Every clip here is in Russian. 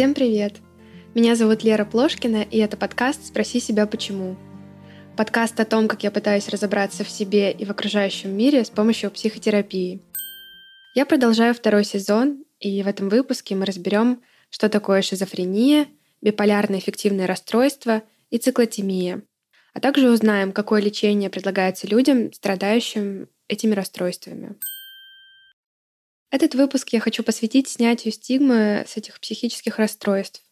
Всем привет! Меня зовут Лера Плошкина, и это подкаст «Спроси себя почему». Подкаст о том, как я пытаюсь разобраться в себе и в окружающем мире с помощью психотерапии. Я продолжаю второй сезон, и в этом выпуске мы разберем, что такое шизофрения, биполярное эффективное расстройство и циклотемия, а также узнаем, какое лечение предлагается людям, страдающим этими расстройствами. Этот выпуск я хочу посвятить снятию стигмы с этих психических расстройств.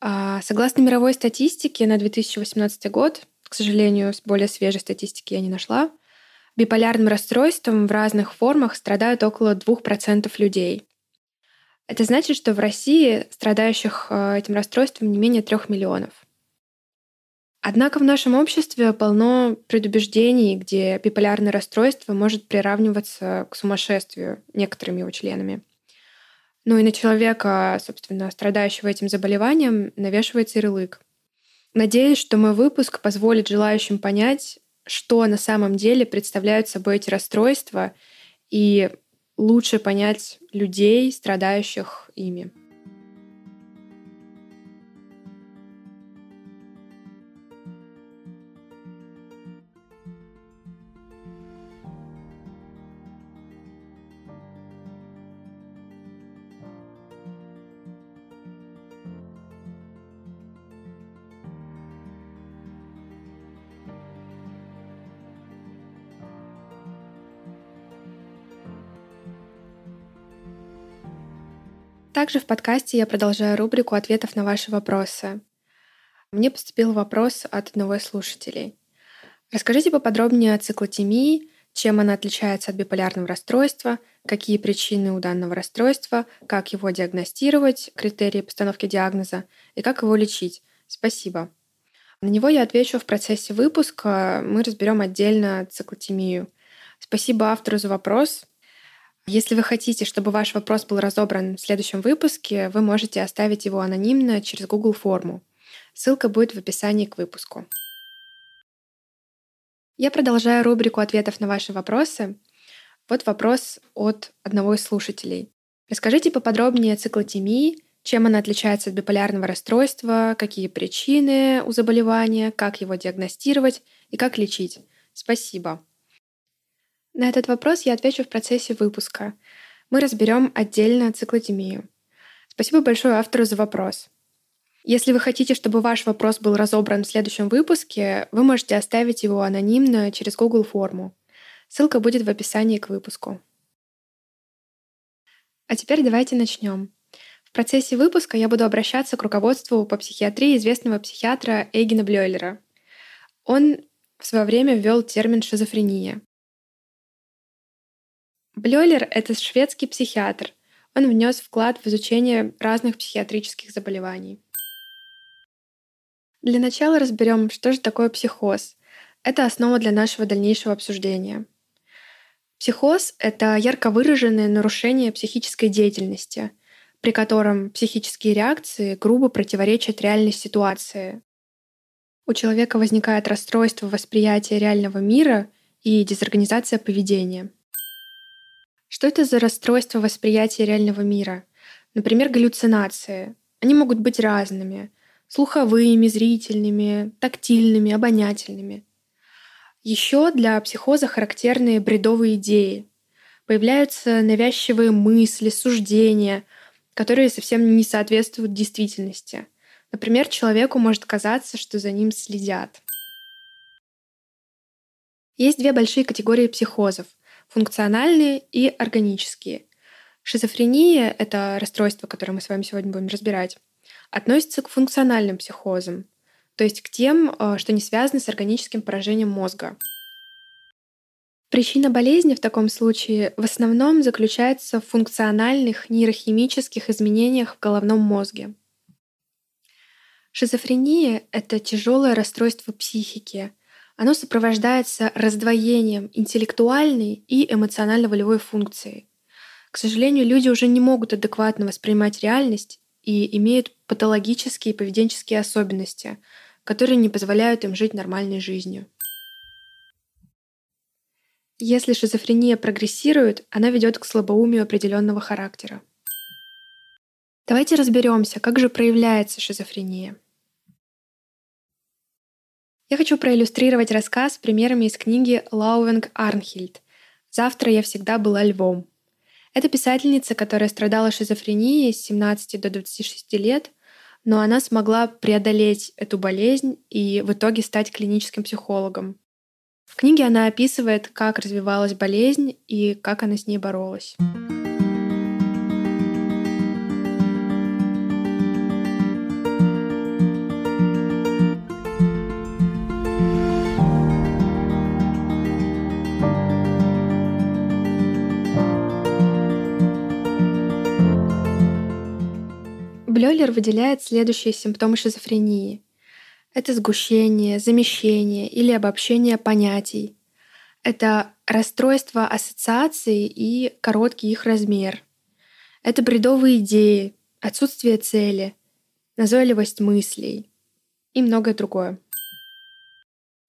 А, согласно мировой статистике на 2018 год, к сожалению, с более свежей статистики я не нашла, биполярным расстройством в разных формах страдают около 2% людей. Это значит, что в России страдающих а, этим расстройством не менее 3 миллионов. Однако в нашем обществе полно предубеждений, где биполярное расстройство может приравниваться к сумасшествию некоторыми его членами. Ну и на человека, собственно, страдающего этим заболеванием, навешивается ярлык. Надеюсь, что мой выпуск позволит желающим понять, что на самом деле представляют собой эти расстройства, и лучше понять людей, страдающих ими. Также в подкасте я продолжаю рубрику ответов на ваши вопросы. Мне поступил вопрос от одного из слушателей. Расскажите поподробнее о циклотемии, чем она отличается от биполярного расстройства, какие причины у данного расстройства, как его диагностировать, критерии постановки диагноза и как его лечить. Спасибо. На него я отвечу в процессе выпуска. Мы разберем отдельно циклотемию. Спасибо автору за вопрос. Если вы хотите, чтобы ваш вопрос был разобран в следующем выпуске, вы можете оставить его анонимно через Google форму. Ссылка будет в описании к выпуску. Я продолжаю рубрику ответов на ваши вопросы. Вот вопрос от одного из слушателей. Расскажите поподробнее о циклотемии, чем она отличается от биполярного расстройства, какие причины у заболевания, как его диагностировать и как лечить. Спасибо. На этот вопрос я отвечу в процессе выпуска. Мы разберем отдельно циклотемию. Спасибо большое автору за вопрос. Если вы хотите, чтобы ваш вопрос был разобран в следующем выпуске, вы можете оставить его анонимно через Google форму. Ссылка будет в описании к выпуску. А теперь давайте начнем. В процессе выпуска я буду обращаться к руководству по психиатрии известного психиатра Эйгена Блёйлера. Он в свое время ввел термин шизофрения. Блёлер — это шведский психиатр. Он внес вклад в изучение разных психиатрических заболеваний. Для начала разберем, что же такое психоз. Это основа для нашего дальнейшего обсуждения. Психоз — это ярко выраженное нарушение психической деятельности, при котором психические реакции грубо противоречат реальной ситуации. У человека возникает расстройство восприятия реального мира и дезорганизация поведения. Что это за расстройство восприятия реального мира? Например, галлюцинации. Они могут быть разными. Слуховыми, зрительными, тактильными, обонятельными. Еще для психоза характерны бредовые идеи. Появляются навязчивые мысли, суждения, которые совсем не соответствуют действительности. Например, человеку может казаться, что за ним следят. Есть две большие категории психозов функциональные и органические. Шизофрения — это расстройство, которое мы с вами сегодня будем разбирать, относится к функциональным психозам, то есть к тем, э, что не связаны с органическим поражением мозга. Причина болезни в таком случае в основном заключается в функциональных нейрохимических изменениях в головном мозге. Шизофрения — это тяжелое расстройство психики, оно сопровождается раздвоением интеллектуальной и эмоционально-волевой функции. К сожалению, люди уже не могут адекватно воспринимать реальность и имеют патологические поведенческие особенности, которые не позволяют им жить нормальной жизнью. Если шизофрения прогрессирует, она ведет к слабоумию определенного характера. Давайте разберемся, как же проявляется шизофрения. Я хочу проиллюстрировать рассказ примерами из книги Лаувенг Арнхильд «Завтра я всегда была львом». Это писательница, которая страдала шизофренией с 17 до 26 лет, но она смогла преодолеть эту болезнь и в итоге стать клиническим психологом. В книге она описывает, как развивалась болезнь и как она с ней боролась. Блёлер выделяет следующие симптомы шизофрении. Это сгущение, замещение или обобщение понятий. Это расстройство ассоциаций и короткий их размер. Это бредовые идеи, отсутствие цели, назойливость мыслей и многое другое.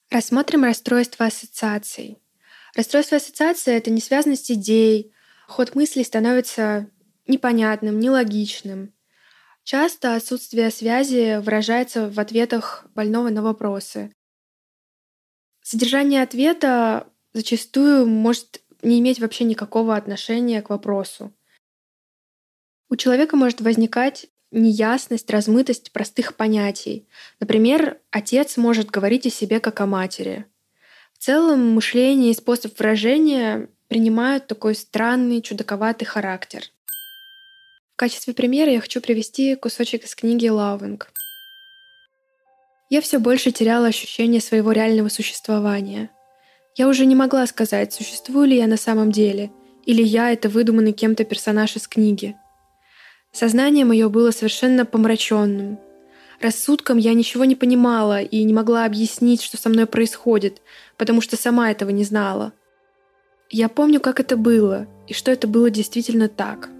Рассмотрим расстройство ассоциаций. Расстройство ассоциации — это несвязанность идей, ход мыслей становится непонятным, нелогичным — Часто отсутствие связи выражается в ответах больного на вопросы. Содержание ответа зачастую может не иметь вообще никакого отношения к вопросу. У человека может возникать неясность, размытость простых понятий. Например, отец может говорить о себе как о матери. В целом мышление и способ выражения принимают такой странный, чудаковатый характер — в качестве примера я хочу привести кусочек из книги Лаувинг. Я все больше теряла ощущение своего реального существования. Я уже не могла сказать, существую ли я на самом деле, или я — это выдуманный кем-то персонаж из книги. Сознание мое было совершенно помраченным. Рассудком я ничего не понимала и не могла объяснить, что со мной происходит, потому что сама этого не знала. Я помню, как это было, и что это было действительно так —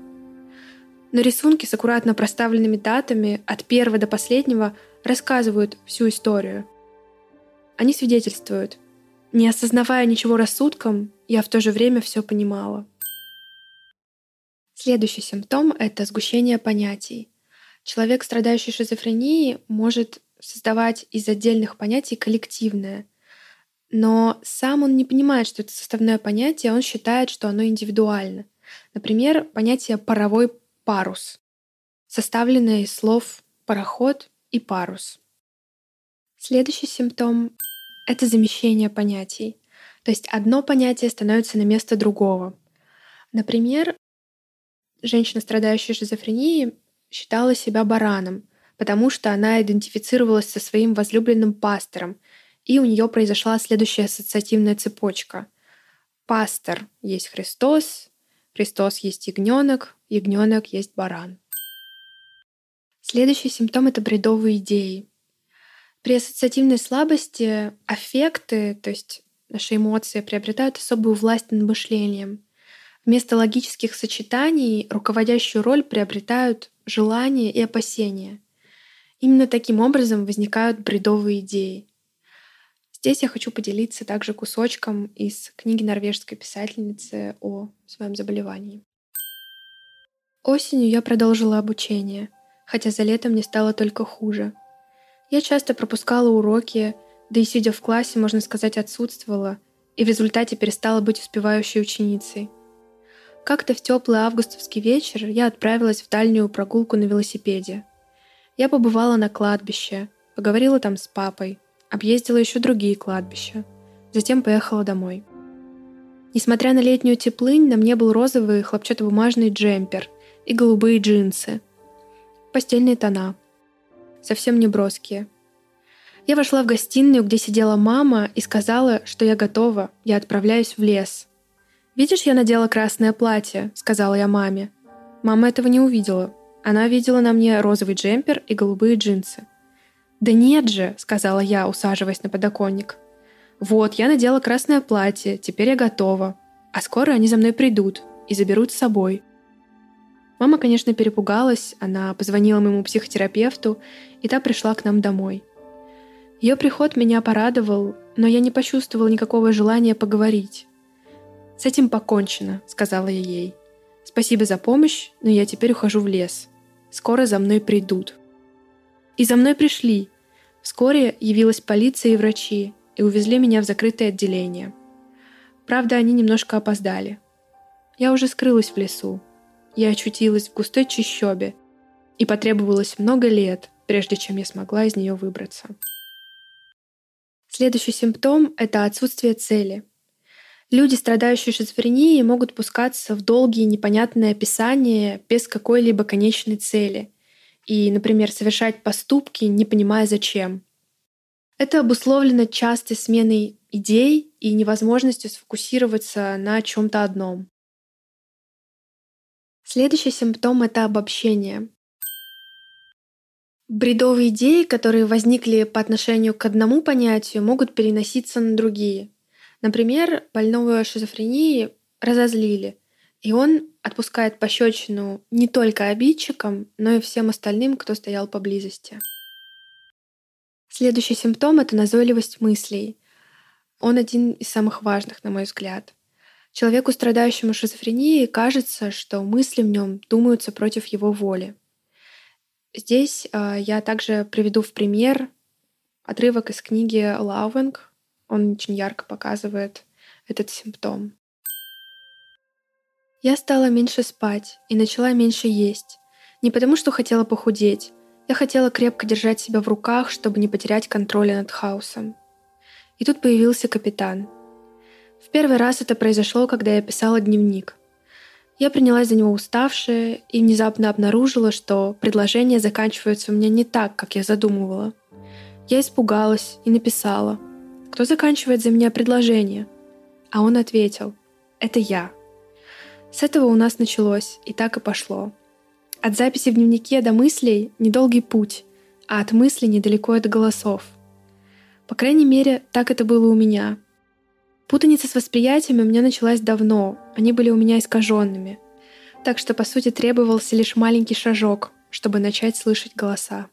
но рисунки с аккуратно проставленными датами от первого до последнего рассказывают всю историю. Они свидетельствуют. Не осознавая ничего рассудком, я в то же время все понимала. Следующий симптом — это сгущение понятий. Человек, страдающий шизофренией, может создавать из отдельных понятий коллективное. Но сам он не понимает, что это составное понятие, он считает, что оно индивидуально. Например, понятие «паровой парус, составленная из слов пароход и парус. Следующий симптом — это замещение понятий. То есть одно понятие становится на место другого. Например, женщина, страдающая шизофренией, считала себя бараном, потому что она идентифицировалась со своим возлюбленным пастором, и у нее произошла следующая ассоциативная цепочка. Пастор есть Христос, Христос есть ягненок, ягненок есть баран. Следующий симптом — это бредовые идеи. При ассоциативной слабости аффекты, то есть наши эмоции, приобретают особую власть над мышлением. Вместо логических сочетаний руководящую роль приобретают желания и опасения. Именно таким образом возникают бредовые идеи. Здесь я хочу поделиться также кусочком из книги норвежской писательницы о своем заболевании. Осенью я продолжила обучение, хотя за летом мне стало только хуже. Я часто пропускала уроки, да и сидя в классе, можно сказать, отсутствовала, и в результате перестала быть успевающей ученицей. Как-то в теплый августовский вечер я отправилась в дальнюю прогулку на велосипеде. Я побывала на кладбище, поговорила там с папой – объездила еще другие кладбища, затем поехала домой. Несмотря на летнюю теплынь, на мне был розовый хлопчатобумажный джемпер и голубые джинсы. Постельные тона. Совсем не броские. Я вошла в гостиную, где сидела мама, и сказала, что я готова, я отправляюсь в лес. «Видишь, я надела красное платье», — сказала я маме. Мама этого не увидела. Она видела на мне розовый джемпер и голубые джинсы — «Да нет же», — сказала я, усаживаясь на подоконник. «Вот, я надела красное платье, теперь я готова. А скоро они за мной придут и заберут с собой». Мама, конечно, перепугалась, она позвонила моему психотерапевту, и та пришла к нам домой. Ее приход меня порадовал, но я не почувствовала никакого желания поговорить. «С этим покончено», — сказала я ей. «Спасибо за помощь, но я теперь ухожу в лес. Скоро за мной придут. И за мной пришли. Вскоре явилась полиция и врачи и увезли меня в закрытое отделение. Правда, они немножко опоздали. Я уже скрылась в лесу. Я очутилась в густой чащобе, и потребовалось много лет, прежде чем я смогла из нее выбраться. Следующий симптом — это отсутствие цели. Люди, страдающие шизофренией, могут пускаться в долгие непонятные описания без какой-либо конечной цели и, например, совершать поступки, не понимая зачем. Это обусловлено частой сменой идей и невозможностью сфокусироваться на чем-то одном. Следующий симптом — это обобщение. Бредовые идеи, которые возникли по отношению к одному понятию, могут переноситься на другие. Например, больного шизофрении разозлили, и он отпускает пощечину не только обидчикам, но и всем остальным, кто стоял поблизости. Следующий симптом — это назойливость мыслей. Он один из самых важных, на мой взгляд. Человеку, страдающему шизофренией, кажется, что мысли в нем думаются против его воли. Здесь э, я также приведу в пример отрывок из книги Лаувинг. Он очень ярко показывает этот симптом. Я стала меньше спать и начала меньше есть. Не потому, что хотела похудеть. Я хотела крепко держать себя в руках, чтобы не потерять контроля над хаосом. И тут появился капитан. В первый раз это произошло, когда я писала дневник — я принялась за него уставшая и внезапно обнаружила, что предложения заканчиваются у меня не так, как я задумывала. Я испугалась и написала, кто заканчивает за меня предложение? А он ответил, это я. С этого у нас началось, и так и пошло. От записи в дневнике до мыслей недолгий путь, а от мыслей недалеко от голосов. По крайней мере, так это было у меня — Путаница с восприятиями у меня началась давно, они были у меня искаженными. Так что, по сути, требовался лишь маленький шажок, чтобы начать слышать голоса.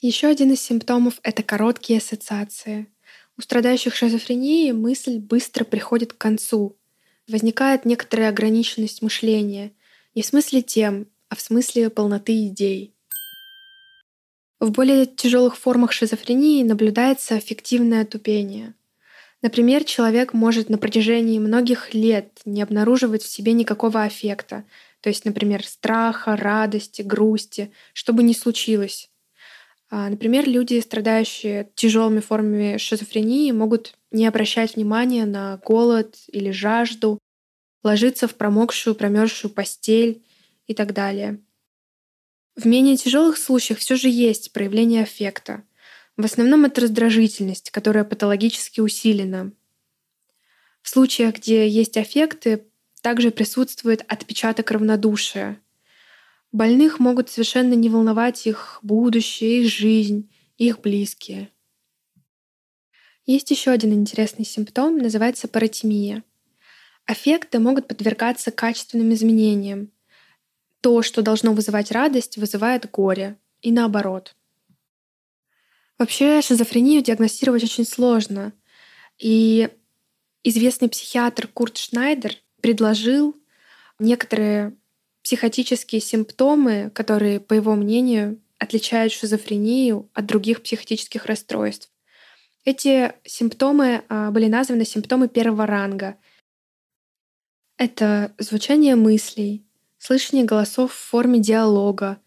Еще один из симптомов — это короткие ассоциации. У страдающих шизофренией мысль быстро приходит к концу. Возникает некоторая ограниченность мышления. Не в смысле тем, а в смысле полноты идей. В более тяжелых формах шизофрении наблюдается аффективное тупение — Например, человек может на протяжении многих лет не обнаруживать в себе никакого аффекта, то есть, например, страха, радости, грусти, что бы ни случилось. А, например, люди, страдающие тяжелыми формами шизофрении, могут не обращать внимания на голод или жажду, ложиться в промокшую, промерзшую постель и так далее. В менее тяжелых случаях все же есть проявление аффекта. В основном это раздражительность, которая патологически усилена. В случаях, где есть аффекты, также присутствует отпечаток равнодушия. Больных могут совершенно не волновать их будущее, их жизнь, их близкие. Есть еще один интересный симптом, называется паратимия. Аффекты могут подвергаться качественным изменениям. То, что должно вызывать радость, вызывает горе, и наоборот — Вообще шизофрению диагностировать очень сложно. И известный психиатр Курт Шнайдер предложил некоторые психотические симптомы, которые, по его мнению, отличают шизофрению от других психотических расстройств. Эти симптомы а, были названы симптомы первого ранга. Это звучание мыслей, слышание голосов в форме диалога,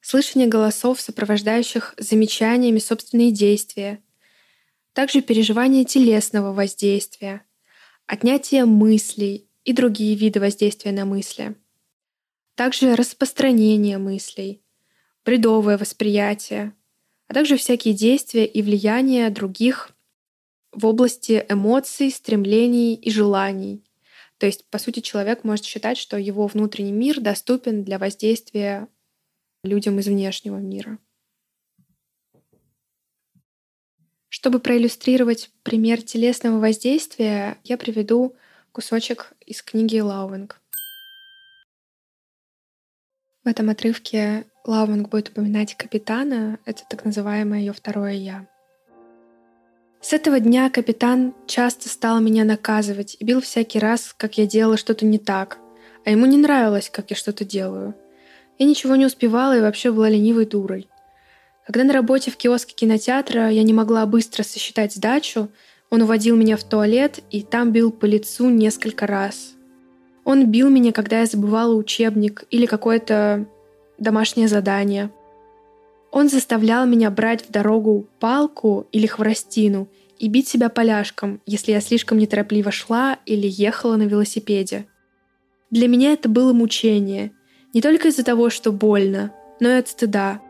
слышание голосов, сопровождающих замечаниями собственные действия, также переживание телесного воздействия, отнятие мыслей и другие виды воздействия на мысли, также распространение мыслей, бредовое восприятие, а также всякие действия и влияния других в области эмоций, стремлений и желаний. То есть, по сути, человек может считать, что его внутренний мир доступен для воздействия людям из внешнего мира. Чтобы проиллюстрировать пример телесного воздействия, я приведу кусочек из книги Лаувенг. В этом отрывке Лаувенг будет упоминать капитана, это так называемое ее второе «я». С этого дня капитан часто стал меня наказывать и бил всякий раз, как я делала что-то не так, а ему не нравилось, как я что-то делаю — Я ничего не успевала и вообще была ленивой дурой. Когда на работе в киоске кинотеатра я не могла быстро сосчитать сдачу, он уводил меня в туалет и там бил по лицу несколько раз. Он бил меня, когда я забывала учебник или какое-то домашнее задание. Он заставлял меня брать в дорогу палку или хворостину и бить себя поляшком, если я слишком неторопливо шла или ехала на велосипеде. Для меня это было мучение. Не только из-за того, что больно, но и от стыда.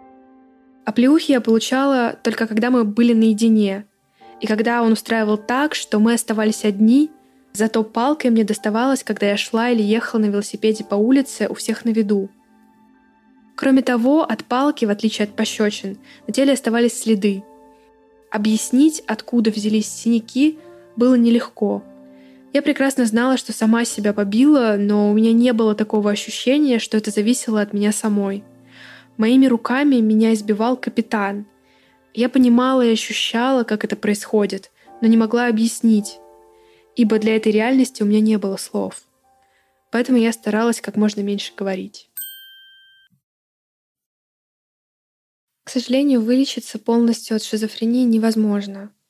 А плюхи я получала только когда мы были наедине. И когда он устраивал так, что мы оставались одни, зато палкой мне доставалось, когда я шла или ехала на велосипеде по улице у всех на виду. Кроме того, от палки, в отличие от пощечин, на теле оставались следы. Объяснить, откуда взялись синяки, было нелегко — я прекрасно знала, что сама себя побила, но у меня не было такого ощущения, что это зависело от меня самой. Моими руками меня избивал капитан. Я понимала и ощущала, как это происходит, но не могла объяснить, ибо для этой реальности у меня не было слов. Поэтому я старалась как можно меньше говорить. К сожалению, вылечиться полностью от шизофрении невозможно —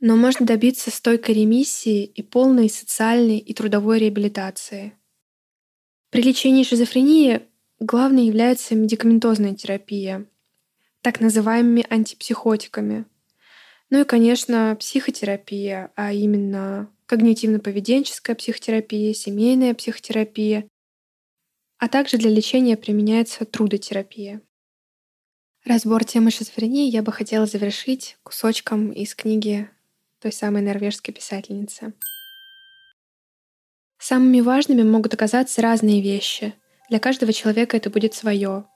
но можно добиться стойкой ремиссии и полной социальной и трудовой реабилитации. При лечении шизофрении главной является медикаментозная терапия, так называемыми антипсихотиками. Ну и, конечно, психотерапия, а именно когнитивно-поведенческая психотерапия, семейная психотерапия, а также для лечения применяется трудотерапия. Разбор темы шизофрении я бы хотела завершить кусочком из книги той самой норвежской писательницы. Самыми важными могут оказаться разные вещи. Для каждого человека это будет свое.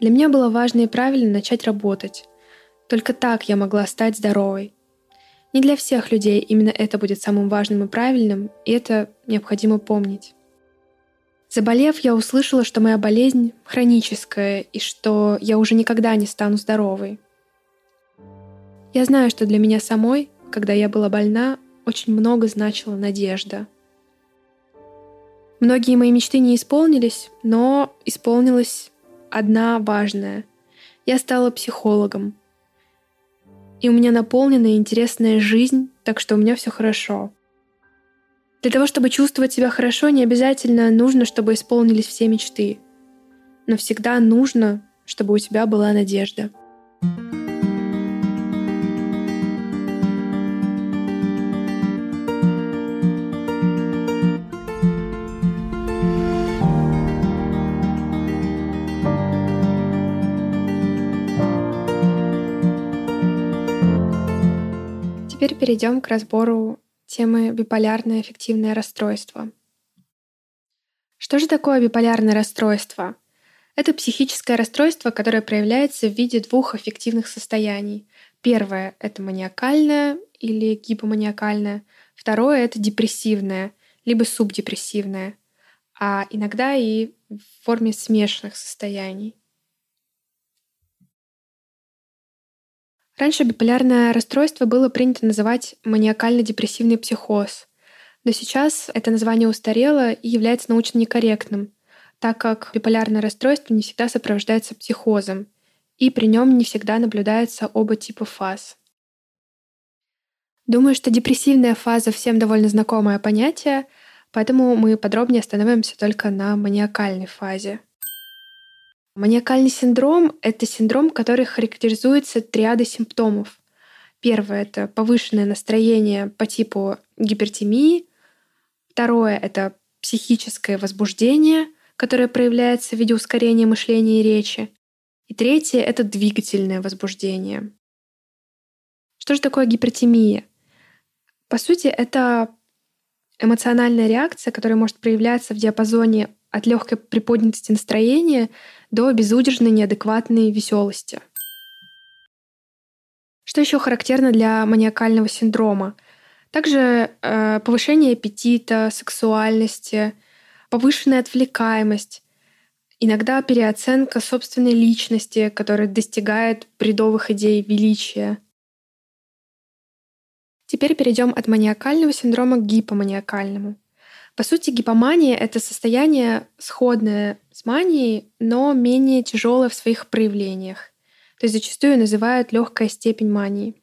Для меня было важно и правильно начать работать. Только так я могла стать здоровой. Не для всех людей именно это будет самым важным и правильным, и это необходимо помнить. Заболев, я услышала, что моя болезнь хроническая и что я уже никогда не стану здоровой. Я знаю, что для меня самой когда я была больна, очень много значила надежда. Многие мои мечты не исполнились, но исполнилась одна важная. Я стала психологом. И у меня наполненная интересная жизнь, так что у меня все хорошо. Для того, чтобы чувствовать себя хорошо, не обязательно нужно, чтобы исполнились все мечты. Но всегда нужно, чтобы у тебя была надежда. thank you перейдем к разбору темы биполярное аффективное расстройство. Что же такое биполярное расстройство? Это психическое расстройство, которое проявляется в виде двух аффективных состояний. Первое — это маниакальное или гипоманиакальное. Второе — это депрессивное, либо субдепрессивное, а иногда и в форме смешанных состояний. Раньше биполярное расстройство было принято называть маниакально-депрессивный психоз, но сейчас это название устарело и является научно некорректным, так как биполярное расстройство не всегда сопровождается психозом, и при нем не всегда наблюдается оба типа фаз. Думаю, что депрессивная фаза всем довольно знакомое понятие, поэтому мы подробнее остановимся только на маниакальной фазе — Маниакальный синдром — это синдром, который характеризуется триадой симптомов. Первое — это повышенное настроение по типу гипертемии. Второе — это психическое возбуждение, которое проявляется в виде ускорения мышления и речи. И третье — это двигательное возбуждение. Что же такое гипертемия? По сути, это эмоциональная реакция, которая может проявляться в диапазоне от легкой приподнятости настроения до безудержной неадекватной веселости. Что еще характерно для маниакального синдрома? Также э, повышение аппетита, сексуальности, повышенная отвлекаемость, иногда переоценка собственной личности, которая достигает бредовых идей величия. Теперь перейдем от маниакального синдрома к гипоманиакальному. По сути, гипомания — это состояние сходное с манией, но менее тяжелое в своих проявлениях. То есть зачастую называют легкая степень мании.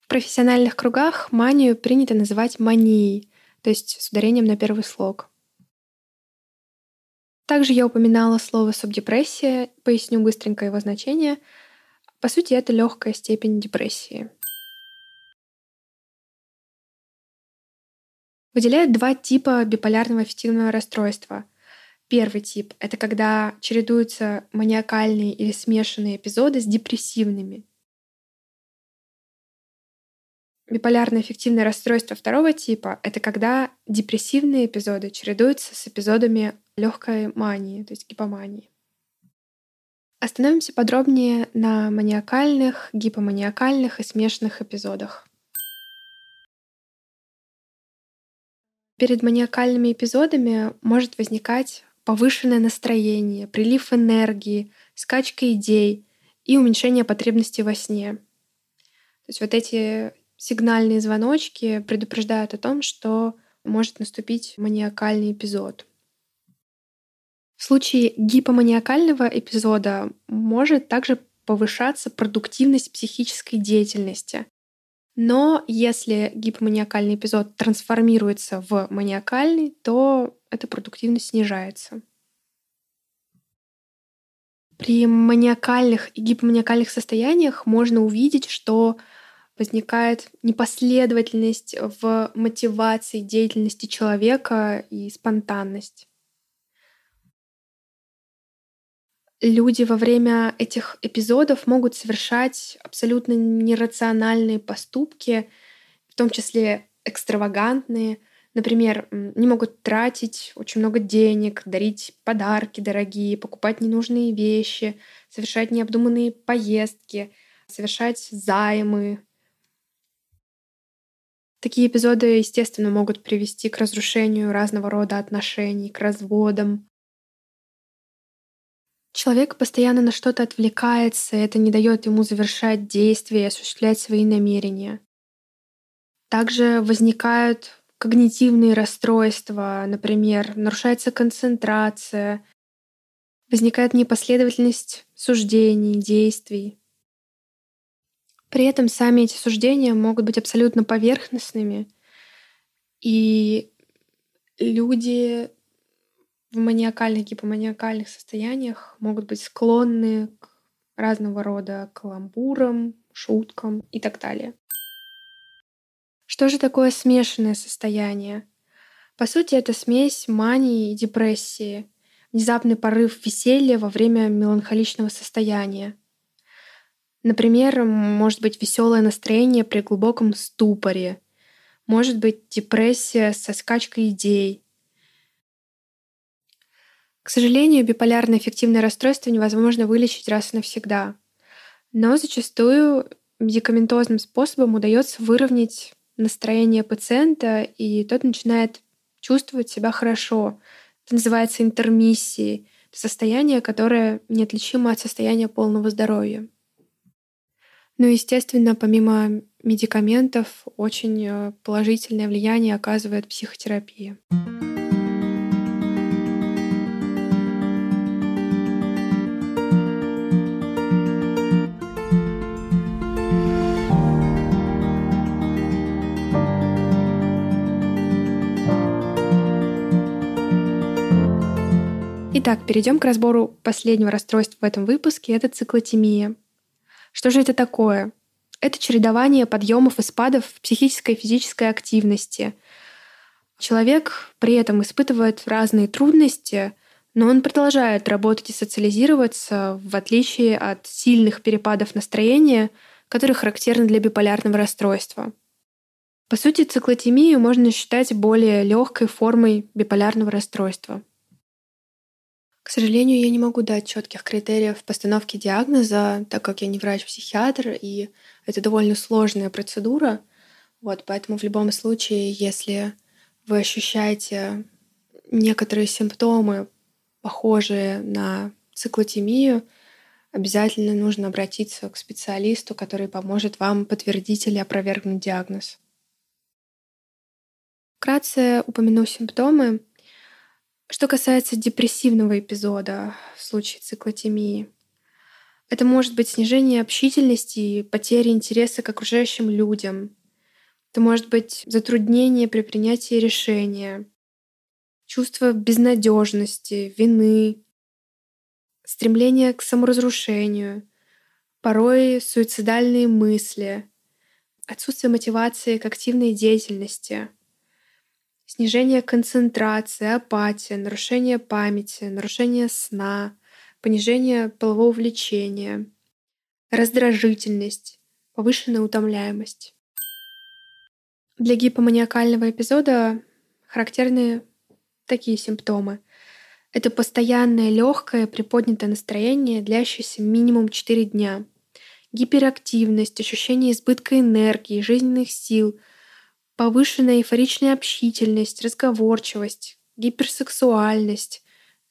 В профессиональных кругах манию принято называть манией, то есть с ударением на первый слог. Также я упоминала слово субдепрессия, поясню быстренько его значение. По сути, это легкая степень депрессии. Выделяют два типа биполярного аффективного расстройства. Первый тип — это когда чередуются маниакальные или смешанные эпизоды с депрессивными. Биполярное эффективное расстройство второго типа — это когда депрессивные эпизоды чередуются с эпизодами легкой мании, то есть гипомании. Остановимся подробнее на маниакальных, гипоманиакальных и смешанных эпизодах. Перед маниакальными эпизодами может возникать повышенное настроение, прилив энергии, скачка идей и уменьшение потребностей во сне. То есть вот эти сигнальные звоночки предупреждают о том, что может наступить маниакальный эпизод. В случае гипоманиакального эпизода может также повышаться продуктивность психической деятельности, но если гипоманиакальный эпизод трансформируется в маниакальный, то эта продуктивность снижается. При маниакальных и гипоманиакальных состояниях можно увидеть, что возникает непоследовательность в мотивации деятельности человека и спонтанность. Люди во время этих эпизодов могут совершать абсолютно нерациональные поступки, в том числе экстравагантные. Например, не могут тратить очень много денег, дарить подарки дорогие, покупать ненужные вещи, совершать необдуманные поездки, совершать займы. Такие эпизоды, естественно, могут привести к разрушению разного рода отношений, к разводам, Человек постоянно на что-то отвлекается, это не дает ему завершать действия и осуществлять свои намерения. Также возникают когнитивные расстройства, например, нарушается концентрация, возникает непоследовательность суждений, действий. При этом сами эти суждения могут быть абсолютно поверхностными, и люди в маниакальных, гипоманиакальных состояниях могут быть склонны к разного рода каламбурам, шуткам и так далее. Что же такое смешанное состояние? По сути, это смесь мании и депрессии, внезапный порыв веселья во время меланхоличного состояния. Например, может быть веселое настроение при глубоком ступоре, может быть депрессия со скачкой идей, к сожалению, биполярное эффективное расстройство невозможно вылечить раз и навсегда. Но зачастую медикаментозным способом удается выровнять настроение пациента, и тот начинает чувствовать себя хорошо. Это называется интермиссией. Состояние, которое неотличимо от состояния полного здоровья. Ну, естественно, помимо медикаментов, очень э, положительное влияние оказывает психотерапия. Итак, перейдем к разбору последнего расстройства в этом выпуске. Это циклотемия. Что же это такое? Это чередование подъемов и спадов психической и физической активности. Человек при этом испытывает разные трудности, но он продолжает работать и социализироваться, в отличие от сильных перепадов настроения, которые характерны для биполярного расстройства. По сути, циклотемию можно считать более легкой формой биполярного расстройства. К сожалению, я не могу дать четких критериев постановки диагноза, так как я не врач-психиатр, и это довольно сложная процедура. Вот, поэтому в любом случае, если вы ощущаете некоторые симптомы, похожие на циклотемию, обязательно нужно обратиться к специалисту, который поможет вам подтвердить или опровергнуть диагноз. Вкратце упомяну симптомы. Что касается депрессивного эпизода в случае циклотемии, это может быть снижение общительности и потеря интереса к окружающим людям. Это может быть затруднение при принятии решения, чувство безнадежности, вины, стремление к саморазрушению, порой суицидальные мысли, отсутствие мотивации к активной деятельности, снижение концентрации, апатия, нарушение памяти, нарушение сна, понижение полового влечения, раздражительность, повышенная утомляемость. Для гипоманиакального эпизода характерны такие симптомы. Это постоянное легкое приподнятое настроение, длящееся минимум 4 дня. Гиперактивность, ощущение избытка энергии, жизненных сил, повышенная эйфоричная общительность, разговорчивость, гиперсексуальность,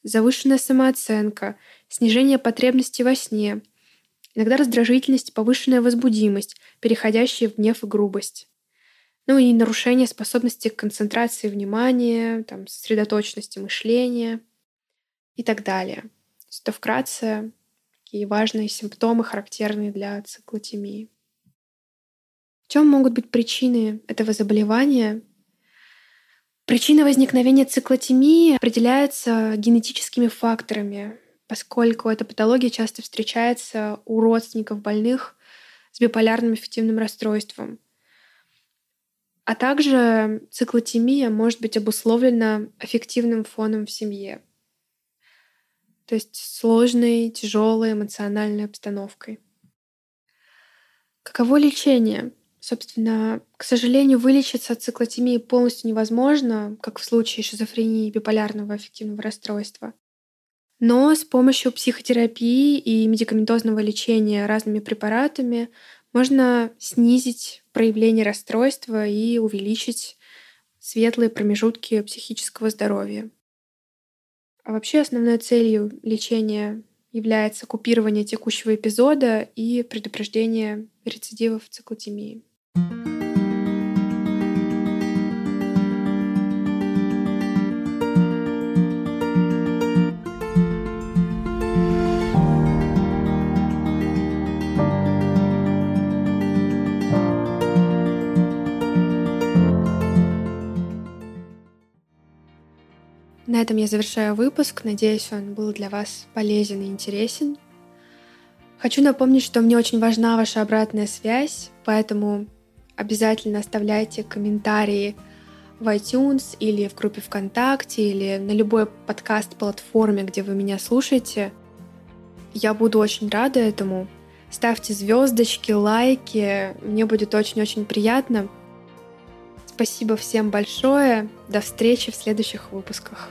завышенная самооценка, снижение потребности во сне, иногда раздражительность, повышенная возбудимость, переходящая в гнев и грубость. Ну и нарушение способности к концентрации внимания, там, сосредоточенности мышления и так далее. То есть это вкратце такие важные симптомы, характерные для циклотемии. Чем могут быть причины этого заболевания? Причина возникновения циклотемии определяется генетическими факторами, поскольку эта патология часто встречается у родственников больных с биполярным аффективным расстройством. А также циклотемия может быть обусловлена аффективным фоном в семье, то есть сложной, тяжелой эмоциональной обстановкой. Каково лечение? Собственно, к сожалению, вылечиться от циклотемии полностью невозможно, как в случае шизофрении и биполярного аффективного расстройства. Но с помощью психотерапии и медикаментозного лечения разными препаратами можно снизить проявление расстройства и увеличить светлые промежутки психического здоровья. А вообще основной целью лечения является купирование текущего эпизода и предупреждение рецидивов циклотемии. На этом я завершаю выпуск. Надеюсь, он был для вас полезен и интересен. Хочу напомнить, что мне очень важна ваша обратная связь, поэтому обязательно оставляйте комментарии в iTunes или в группе ВКонтакте или на любой подкаст-платформе, где вы меня слушаете. Я буду очень рада этому. Ставьте звездочки, лайки. Мне будет очень-очень приятно. Спасибо всем большое. До встречи в следующих выпусках.